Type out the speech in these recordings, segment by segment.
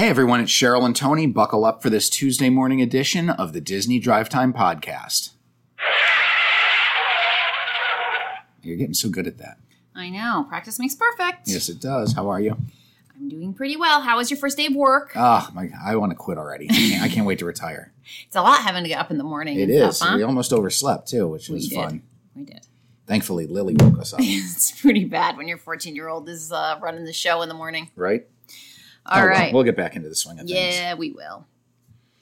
Hey everyone, it's Cheryl and Tony. Buckle up for this Tuesday morning edition of the Disney Drive Time Podcast. You're getting so good at that. I know. Practice makes perfect. Yes, it does. How are you? I'm doing pretty well. How was your first day of work? Ah, my, I want to quit already. I can't, I can't wait to retire. It's a lot having to get up in the morning. It is. Stuff, huh? We almost overslept too, which We was did. fun. We did. Thankfully, Lily woke us up. it's pretty bad when your 14 year old is uh, running the show in the morning. right? All Oh, well. We'll get back into the swing of things. Yeah, we will.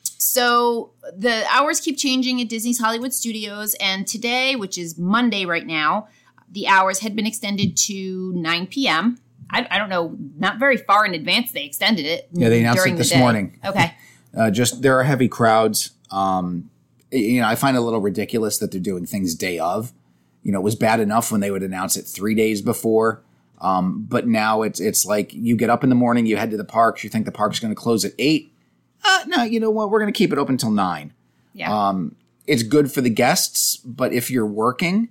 So the hours keep changing at Disney's Hollywood Studios, and today, which is Monday right now, the hours had been extended to 9 p.m. I, I don't know, not very far in advance they extended it. Yeah, they announced it this morning. Okay. Uh, just there are heavy crowds. Um, you know, I find it a little ridiculous that they're doing things day of. You know, it was bad enough when they would announce it three days before, um, but now it's it's like you get up in the morning, you head to the parks, you think the park's going to close at eight. Uh, no, you know what? We're going to keep it open until nine. Yeah. Um, it's good for the guests, but if you're working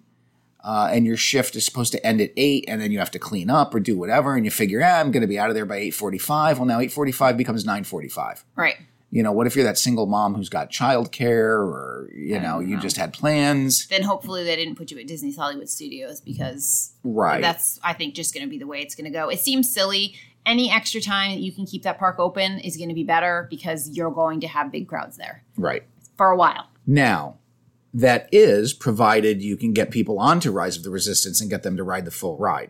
uh, and your shift is supposed to end at eight, and then you have to clean up or do whatever, and you figure, ah, I'm going to be out of there by eight forty-five. Well, now eight forty-five becomes nine forty-five. right. You know, what if you're that single mom who's got childcare, or you know, you just had plans, Then hopefully they didn't put you at Disney's Hollywood Studios because right? that's I think just going to be the way it's going to go. It seems silly. Any extra time that you can keep that park open is going to be better because you're going to have big crowds there right. for a while. Now, that is provided you can get people onto Rise of the Resistance and get them to ride the full ride.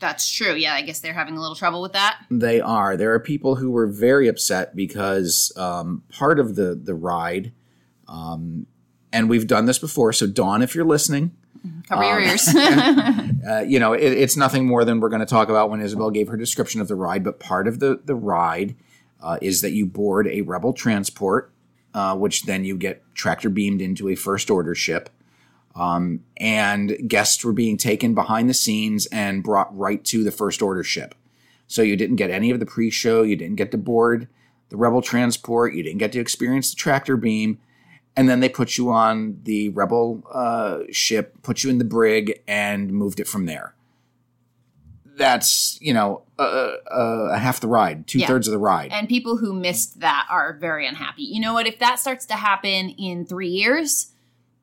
That's true. Yeah, I guess they're having a little trouble with that. They are. There are people who were very upset because um, part of the the ride, um, and we've done this before. So Dawn, if you're listening, Cover your ears. uh, you know it, it's nothing more than we're going to talk about when Isabel gave her description of the ride. But part of the the ride uh, is that you board a Rebel transport, uh, which then you get tractor beamed into a First Order ship. Um, and guests were being taken behind the scenes and brought right to the First Order ship. So you didn't get any of the pre-show. You didn't get to board the Rebel transport. You didn't get to experience the tractor beam. And then they put you on the Rebel uh, ship, put you in the brig, and moved it from there. That's you know a uh, half the ride, two thirds of the ride. and people who missed that are very unhappy. You know what? If that starts to happen in three years,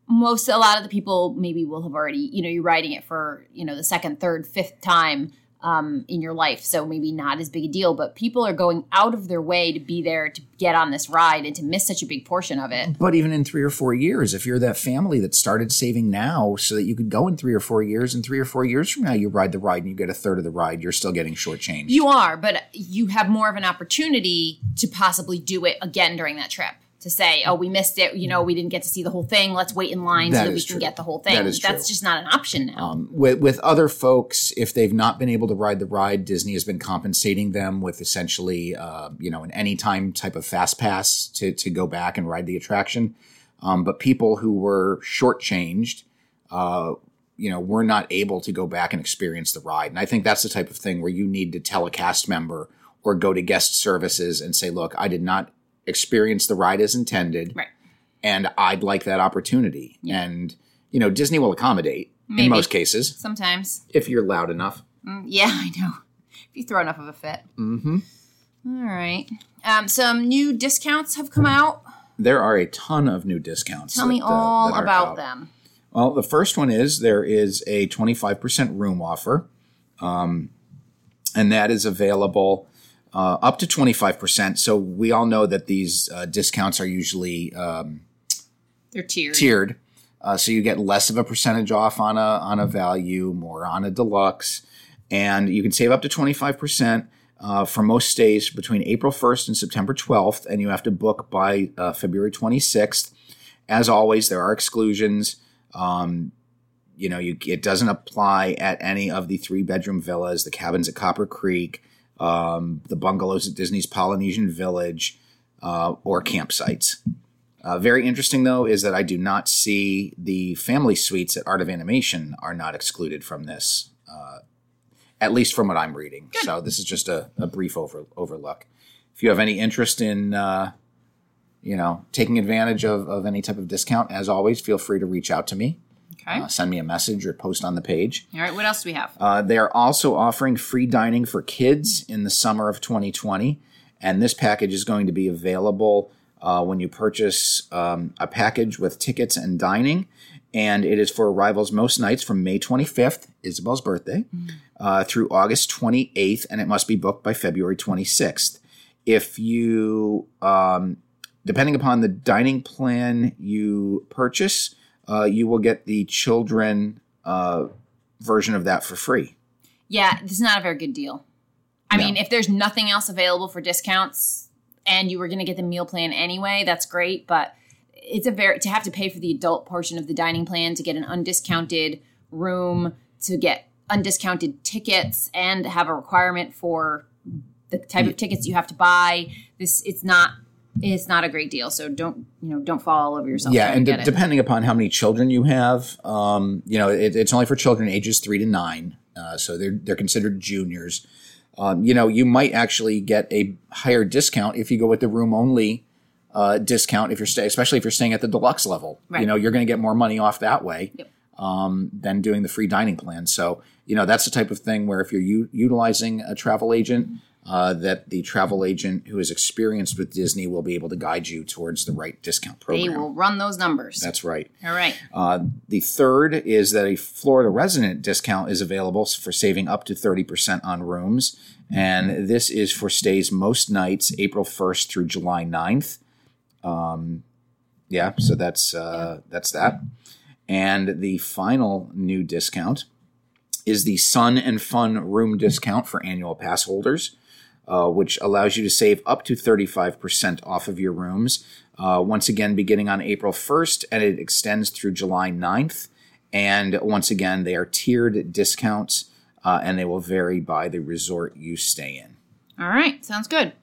most a lot of the people maybe will have already you know you're riding it for you know the second, third, fifth time um, in your life, so maybe not as big a deal. But people are going out of their way to be there to get on this ride and to miss such a big portion of it. But even in three or four years, if you're that family that started saving now so that you could go in three or four years, and three or four years from now you ride the ride and you get a third of the ride, you're still getting shortchanged. You are, but you have more of an opportunity to possibly do it again during that trip. To say, oh, we missed it. You know, we didn't get to see the whole thing. Let's wait in line That so that we is can get the whole thing. That is That's true. just not an option now. Um, with, with other folks, if they've not been able to ride the ride, Disney has been compensating them with essentially, uh, you know, an anytime type of fast pass to to go back and ride the attraction. Um, but people who were shortchanged, uh, you know, were not able to go back and experience the ride. And I think that's the type of thing where you need to tell a cast member or go to guest services and say, "Look, I did not experience the ride as intended, Right. and I'd like that opportunity." And you know, Disney will accommodate in most cases Sometimes. if you're loud enough. Mm, yeah, I know. If you throw enough of a fit. Mm-hmm. All right. Um, some new discounts have come out. There are a ton of new discounts. Tell me that, uh, all that about out. them. Well, the first one is there is a 25% room offer, um, and that is available uh, up to 25%. So we all know that these uh, discounts are usually um, They're tiered. tiered. Uh, so you get less of a percentage off on a on a value, more on a deluxe, and you can save up to twenty five percent uh, for most stays between April first and September twelfth, and you have to book by uh, February twenty sixth. As always, there are exclusions. Um, you know, you, it doesn't apply at any of the three bedroom villas, the cabins at Copper Creek, um, the bungalows at Disney's Polynesian Village, uh, or campsites. Uh, very interesting, though, is that I do not see the family suites at Art of Animation are not excluded from this, uh, at least from what I'm reading. So this is just a, a brief over, overlook. If you have any interest in, uh, you know, taking advantage of, of any type of discount, as always, feel free to reach out to me. Okay. Uh, send me a message or post on the page. All right. What else do we have? Uh, they are also offering free dining for kids in the summer of 2020. and this package is going to be available uh, when you purchase um, a package with tickets and dining. And it is for arrivals most nights from May 25th, Isabel's birthday, uh, through August 28th, and it must be booked by February 26th. If you, um, depending upon the dining plan you purchase, uh, you will get the children uh, version of that for free. Yeah, this is not a very good deal. I No. mean, if there's nothing else available for discounts and you were going to get the meal plan anyway, that's great. But it's a very to have to pay for the adult portion of the dining plan to get an undiscounted room, to get undiscounted tickets, and have a requirement for the type of tickets you have to buy. This it's not it's not a great deal. So don't you know don't fall all over yourself. yeah, and to de- get it. depending upon how many children you have, um, you know, it, it's only for children ages three to nine, uh, so they're they're considered juniors. Um, you know, you might actually get a higher discount if you go with the room only uh, discount if you're staying, especially if you're staying at the deluxe level. You know, you're going to get more money off that way Yep. um, than doing the free dining plan. So, you know, that's the type of thing where if you're u- utilizing a travel agent, uh, that the travel agent who is experienced with Disney will be able to guide you towards the right discount program. they will run those numbers. That's right. all right. Uh, the third is that a Florida resident discount is available for saving up to 30% on rooms. And this is for stays most nights, April 1st through July 9th. Um, yeah, so that's uh, that's that. And the final new discount is the Sun and Fun room discount for annual pass holders, uh, which allows you to save up to 35% off of your rooms. Uh, once again, beginning on April 1st, and it extends through July 9th. And once again, they are tiered discounts, uh, and they will vary by the resort you stay in. All right. Sounds good.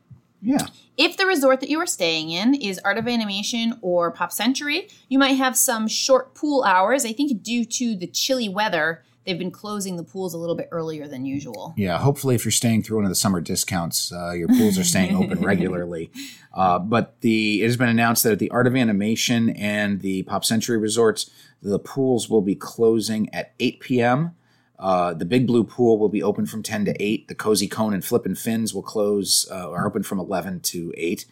Yeah. If the resort that you are staying in is Art of Animation or Pop Century, you might have some short pool hours. I think due to the chilly weather, they've been closing the pools a little bit earlier than usual. Yeah, hopefully, if you're staying through one of the summer discounts, uh, your pools are staying open regularly. Uh, but the it has been announced that at the Art of Animation and the Pop Century resorts, the pools will be closing at 8 p.m. Uh, the Big Blue Pool will be open from 10 to 8. The Cozy Cone and Flippin' Fins will close uh, are open from 11 to 8.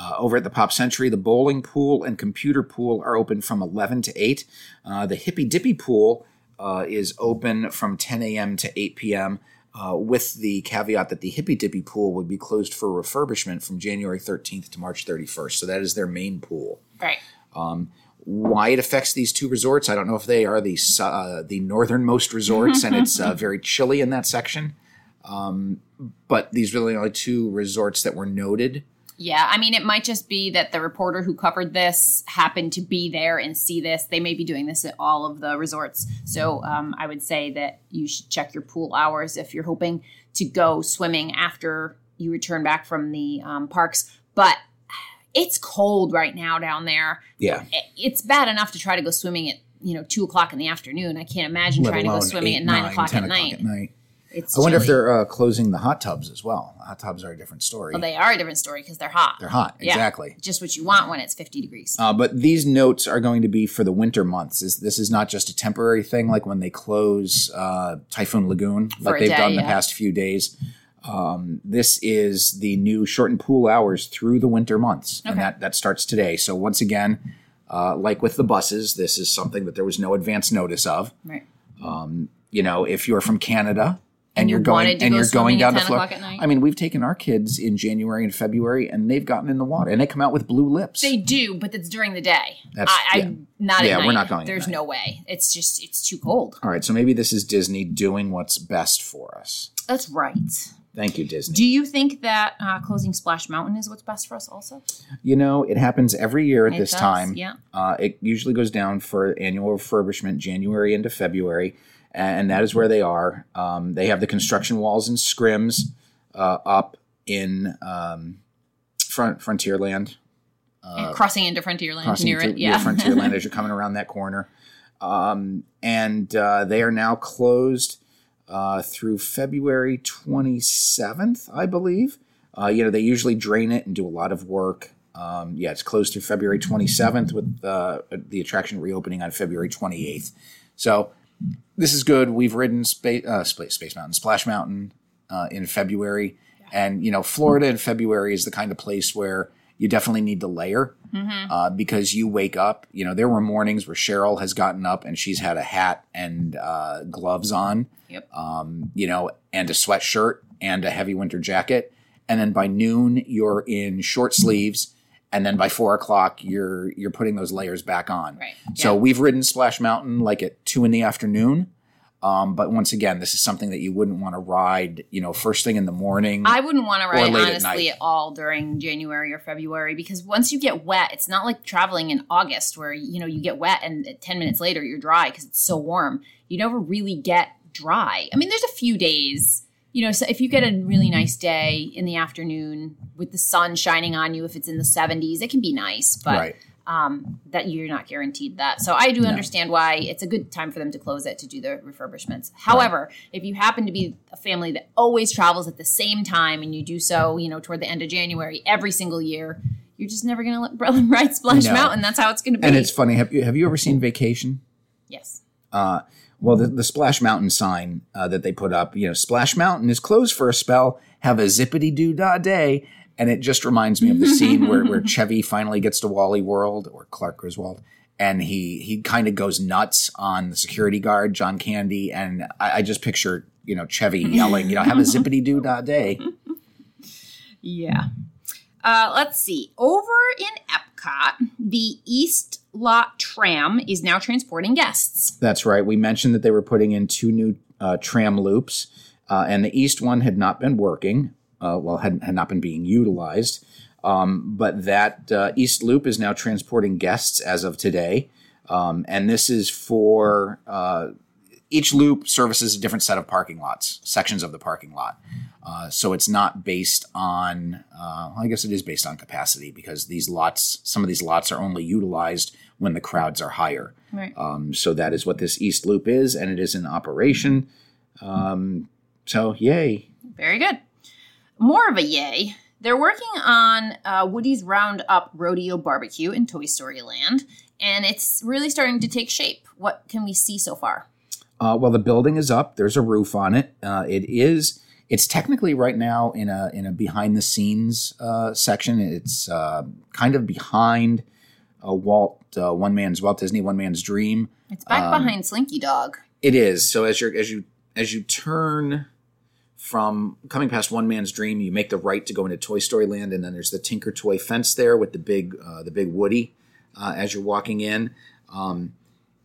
Uh, over at the Pop Century, the bowling pool and computer pool are open from 11 to 8. Uh, the Hippy Dippy Pool uh, is open from 10 a.m. to 8 p.m. Uh, with the caveat that the Hippy Dippy pool would be closed for refurbishment from January 13th to March 31st. So that is their main pool. Right. Why it affects these two resorts, I don't know if they are the uh, the northernmost resorts and it's uh, very chilly in that section. Um, but these really only two resorts that were noted. Yeah, I mean, it might just be that the reporter who covered this happened to be there and see this. They may be doing this at all of the resorts. So um, I would say that you should check your pool hours if you're hoping to go swimming after you return back from the um, parks. But it's cold right now down there. Yeah. It's bad enough to try to go swimming at you know two o'clock in the afternoon. I can't imagine Let trying to go swimming eight, at nine, nine, o'clock 10 at night. at night. It's I wonder if they're uh, closing the hot tubs as well. Hot tubs are a different story. Well, they are a different story because they're hot. They're hot, Yeah. exactly. Just what you want when it's fifty degrees. Uh, but these notes are going to be for the winter months. This, this is not just a temporary thing, like when they close uh, Typhoon Lagoon, For like they've day, done the past few days. Um, this is the new shortened pool hours through the winter months, and that that starts today. So once again, uh, like with the buses, this is something that there was no advance notice of. right. You know, if you're from Canada. And, you're going and go you're going down to 10 Florida. o'clock at night? I mean, we've taken our kids in January and February, and they've gotten in the water, and they come out with blue lips. They do, but it's during the day. That's- I, I yeah. not Yeah, at we're not going There's no way. It's just it's too cold. All right, so maybe this is Disney doing what's best for us. That's right. Thank you, Disney. Do you think that uh, closing Splash Mountain is what's best for us? Also, you know, it happens every year at It this does, time. yeah. Uh, it usually goes down for annual refurbishment January into February, and that is where they are. Um, they have the construction walls and scrims uh, up in um, front Frontierland. And crossing into Frontierland Uh, crossing near through it. Yeah, Frontierland as you're coming around that corner. Um, and uh, they are now closed uh, through February 27th, I believe. Uh, you know, they usually drain it and do a lot of work. Um, yeah, it's closed through February 27th with uh, the attraction reopening on February 28th. So this is good. We've ridden Space, uh, Space, Space Mountain, Splash Mountain uh, in February, And you know, Florida in February is the kind of place where you definitely need to layer Mm-hmm. uh, because you wake up. You know, there were mornings where Cheryl has gotten up and she's had a hat and uh, gloves on, Yep. um, you know, and a sweatshirt and a heavy winter jacket. And then by noon, you're in short sleeves. And then by four o'clock, you're you're putting those layers back on. Right. So Yeah. we've ridden Splash Mountain like at two in the afternoon. Um, but once again, this is something that you wouldn't want to ride, you know, first thing in the morning. I wouldn't want to ride at honestly night. at all during January or February because once you get wet, it's not like traveling in August where you know you get wet and 10 minutes later you're dry because it's so warm. You never really get dry. I mean, there's a few days, you know, so if you get a really nice day in the afternoon with the sun shining on you if it's in the 70s, it can be nice, but right. um, that you're not guaranteed that. So I do understand why it's a good time for them to close it to do the refurbishments. However, if you happen to be a family that always travels at the same time and you do so, you know, toward the end of January every single year, you're just never going to let Brother ride Splash No. Mountain. That's how it's going to be. And it's funny. Have you have you ever seen Vacation? yes. Uh, well, the, the Splash Mountain sign uh, that they put up, you know, Splash Mountain is closed for a spell. Have a zippity doo dah day. And it just reminds me of the scene where, where Chevy finally gets to Wally World or Clark Griswold. And he, he kind of goes nuts on the security guard, John Candy. And I, I just picture, you know, Chevy yelling, you know, have a zippity doo dah day. Yeah. Uh, let's see. Over in Epcot, the East Lot Tram is now transporting guests. That's right. We mentioned that they were putting in two new uh, tram loops, uh, and the east one had not been working. Uh, well, had, had not been being utilized. Um, but that uh, east loop is now transporting guests as of today. Um, and this is for uh, each loop services a different set of parking lots, sections of the parking lot. Uh, so it's not based on, uh, I guess it is based on capacity because these lots, some of these lots are only utilized when the crowds are higher. Right. Um, so that is what this East Loop is, and it is in operation. Um, so yay! Very good. More of a yay. They're working on uh, Woody's Roundup Rodeo Barbecue in Toy Story Land, and it's really starting to take shape. What can we see so far? Uh, well, the building is up. There's a roof on it. Uh, it is. It's technically right now in a in a behind the scenes uh, section. It's uh, kind of behind a Walt uh, one man's Walt Disney one man's dream. It's back Um, behind Slinky Dog. It is. So as you as you as you turn from coming past One Man's Dream, you make the right to go into Toy Story Land, and then there's the Tinker Toy fence there with the big uh, the big Woody uh, as you're walking in. Um,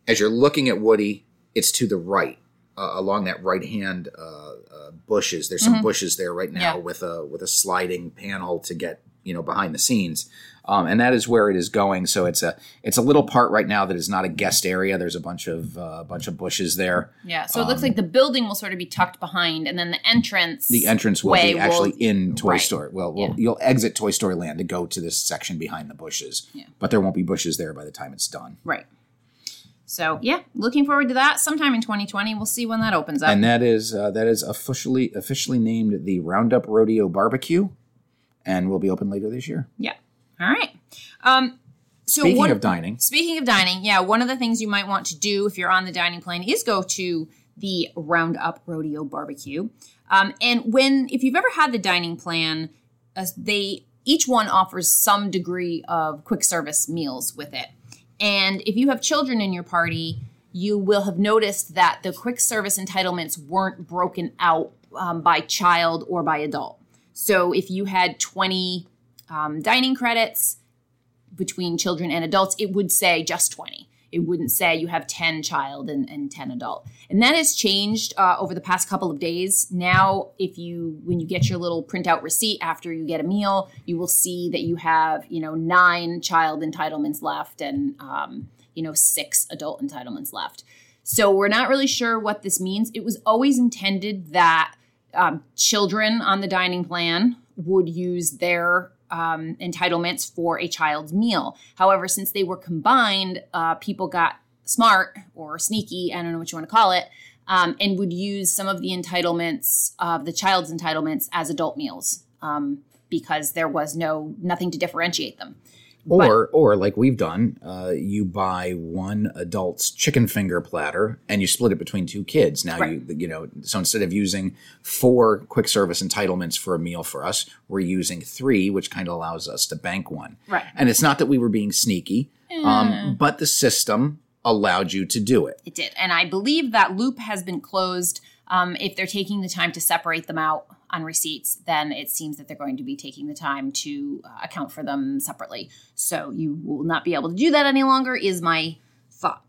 as you're looking at Woody, it's to the right uh, along that right hand uh, uh, bushes. There's some bushes there right now Yeah. with a with a sliding panel to get you know behind the scenes. Um, and that is where it is going. So it's a it's a little part right now that is not a guest area. There's a bunch of uh, bunch of bushes there. Yeah, so it looks like the building will sort of be tucked behind, and then the entrance. Um, the entrance will be actually will- in Toy right. Story. Well, well Yeah. you'll exit Toy Story Land to go to this section behind the bushes. Yeah. But there won't be bushes there by the time it's done. Right. So yeah, looking forward to that. Sometime in 2020, we'll see when that opens up. And that is uh, that is officially officially named the Roundup Rodeo Barbecue, and will be open later this year. yeah. All right. Um, so Speaking one- of dining, Speaking of dining, yeah, one of the things you might want to do if you're on the dining plan is go to the Roundup Rodeo Barbecue. Um, and when, if you've ever had the dining plan, uh, they each one offers some degree of quick service meals with it. And if you have children in your party, you will have noticed that the quick service entitlements weren't broken out um, by child or by adult. So if you had 20 um, dining credits, between children and adults, it would say just 20. It wouldn't say you have 10 child and, and 10 adult. And that has changed uh, over the past couple of days. Now, if you, when you get your little printout receipt after you get a meal, you will see that you have, you know, nine child entitlements left and, um, you know, six adult entitlements left. So we're not really sure what this means. It was always intended that um, children on the dining plan would use their um, entitlements for a child's meal. However, since they were combined, uh, people got smart or sneaky, I don't know what you want to call it, um, and would use some of the entitlements of the child's entitlements as adult meals um, because there was no nothing to differentiate them. Or, or like we've done, uh, you buy one adult's chicken finger platter and you split it between two kids. Now Right. you, you know, so instead of using four quick service entitlements for a meal for us, we're using three, which kind of allows us to bank one. Right. And it's not that we were being sneaky, um, but the system allowed you to do it. It did. And I believe that loop has been closed. Um, if they're taking the time to separate them out on receipts, then it seems that they're going to be taking the time to uh, account for them separately. So you will not be able to do that any longer, is my thought.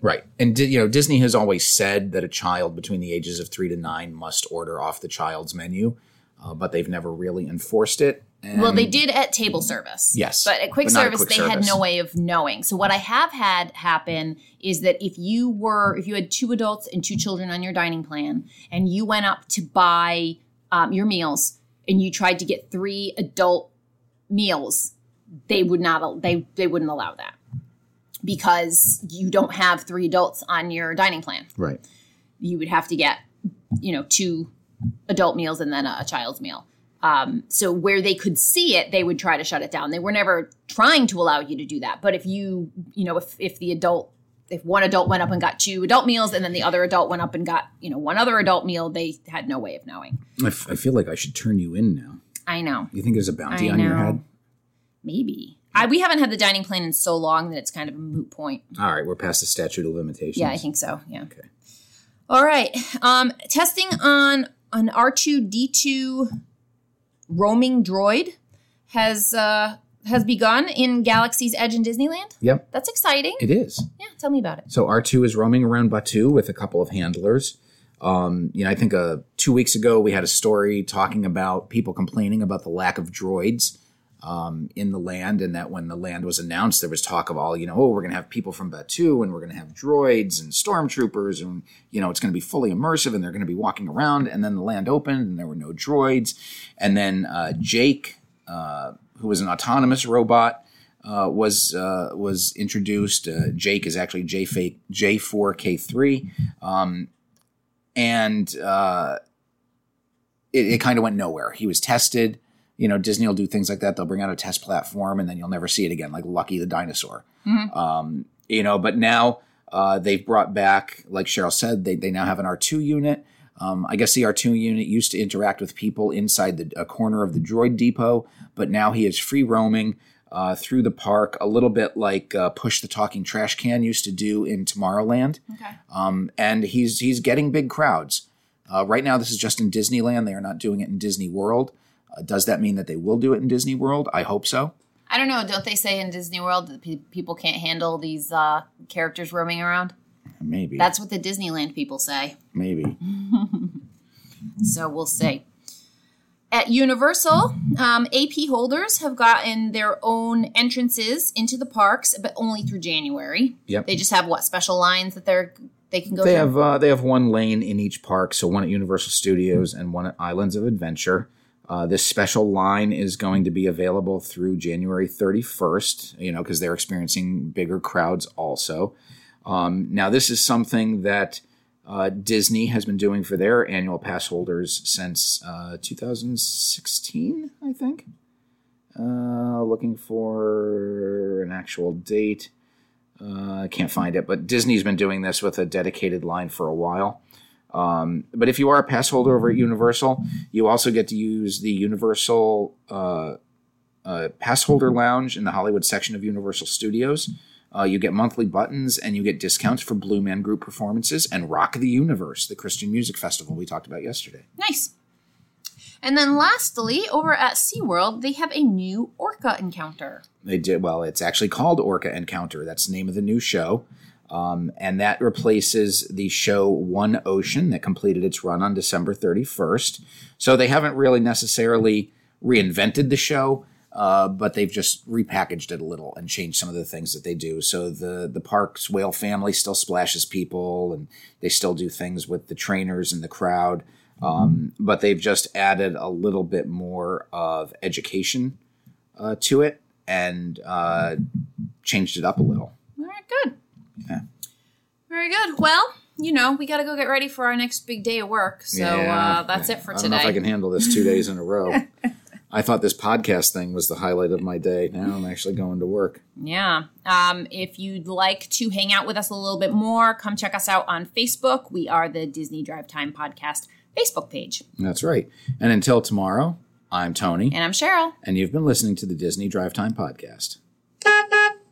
Right. And you know, Disney has always said that a child between the ages of 3 to 9 must order off the child's menu, uh, but they've never really enforced it. And Well, they did at table service. Yes, But at quick but service, quick they had no way of knowing. So what I have had happen is that if you were, if you had two adults and two children on your dining plan, and you went up to buy um, your meals, and you tried to get three adult meals, they would not. They they wouldn't allow that because you don't have three adults on your dining plan Right. you would have to get you know two adult meals and then a, a child's meal um, so where they could see it they would try to shut it down they were never trying to allow you to do that but if you you know if if the adult if one adult went up and got two adult meals and then the other adult went up and got you know one other adult meal they had no way of knowing I, f- I feel like I should turn you in now. i know You think there's a bounty I on your head? maybe I, we haven't had the dining plan in so long that it's kind of a moot point All right, we're past the statute of limitations. Yeah, I think so. Yeah. Okay. All right. Um, testing on an R two D two roaming droid has uh, has begun in Galaxy's Edge in Disneyland. Yep, That's exciting. it is. yeah, tell me about it. So R2 is roaming around Batuu with a couple of handlers. Um, you know, I think uh, two weeks ago we had a story talking about people complaining about the lack of droids um, in the land, and that when the land was announced, there was talk of all, you know, oh, we're going to have people from Batuu, and we're going to have droids and stormtroopers, and you know, it's going to be fully immersive, and they're going to be walking around. And then the land opened, and there were no droids. And then uh, Jake, who was an autonomous robot, uh, was uh, was introduced. Uh, Jake is actually J J four K three, um, and uh, it, it kind of went nowhere. He was tested. You know, Disney will do things like that. They'll bring out a test platform, and then you'll never see it again, like Lucky the dinosaur. Um, you know, but now uh, they've brought back, like Cheryl said, they they now have an R two unit. Um, I guess the R2 unit used to interact with people inside the a corner of the droid depot, but now he is free roaming uh, through the park, a little bit like uh, Push the Talking Trash Can used to do in Tomorrowland. Okay. Um, and he's he's getting big crowds. Uh, right now, this is just in Disneyland. They are not doing it in Disney World. Uh, does that mean that they will do it in Disney World? I hope so. I don't know. Don't they say in Disney World that pe- people can't handle these uh, characters roaming around? Maybe. That's what the Disneyland people say. maybe. So we'll see. At Universal, um, AP holders have gotten their own entrances into the parks, but only through January. Yep. They just have what special lines that they're they can go They through. have uh, they have one lane in each park, so one at Universal Studios and one at Islands of Adventure. Uh, this special line is going to be available through January 31st. You know, because they're experiencing bigger crowds also. Um, now, this is something that uh, Disney has been doing for their annual pass holders since uh, 2016, I think. Uh, looking for an actual date. Uh, I can't find it, but Disney's been doing this with a dedicated line for a while. Um, but if you are a pass holder over at Universal, you also get to use the Universal uh, uh, Pass Holder Lounge in the Hollywood section of Universal Studios. Uh, you get monthly buttons and you get discounts for Blue Man Group performances and Rock the Universe, the Christian music festival we talked about yesterday. nice. And then lastly, over at SeaWorld, they have a new orca encounter. They did well. It's actually called Orca Encounter. That's the name of the new show, um, and that replaces the show One Ocean that completed its run on December 31st. So they haven't really necessarily reinvented the show, uh, but they've just repackaged it a little and changed some of the things that they do. So the the park's whale family still splashes people, and they still do things with the trainers and the crowd. Um, but they've just added a little bit more of education uh, to it and uh, changed it up a little. All right, good. Yeah. Very good. Well, you know, we got to go get ready for our next big day of work. So uh, that's it for today. I don't know if I can handle this two days in a row. I thought this podcast thing was the highlight of my day. Now I'm actually going to work. Yeah. Um, if you'd like to hang out with us a little bit more, come check us out on Facebook. We are the Disney Drive Time Podcast Facebook page. That's right. And until tomorrow, I'm Tony, And I'm Cheryl. and you've been listening to the Disney Drive Time Podcast.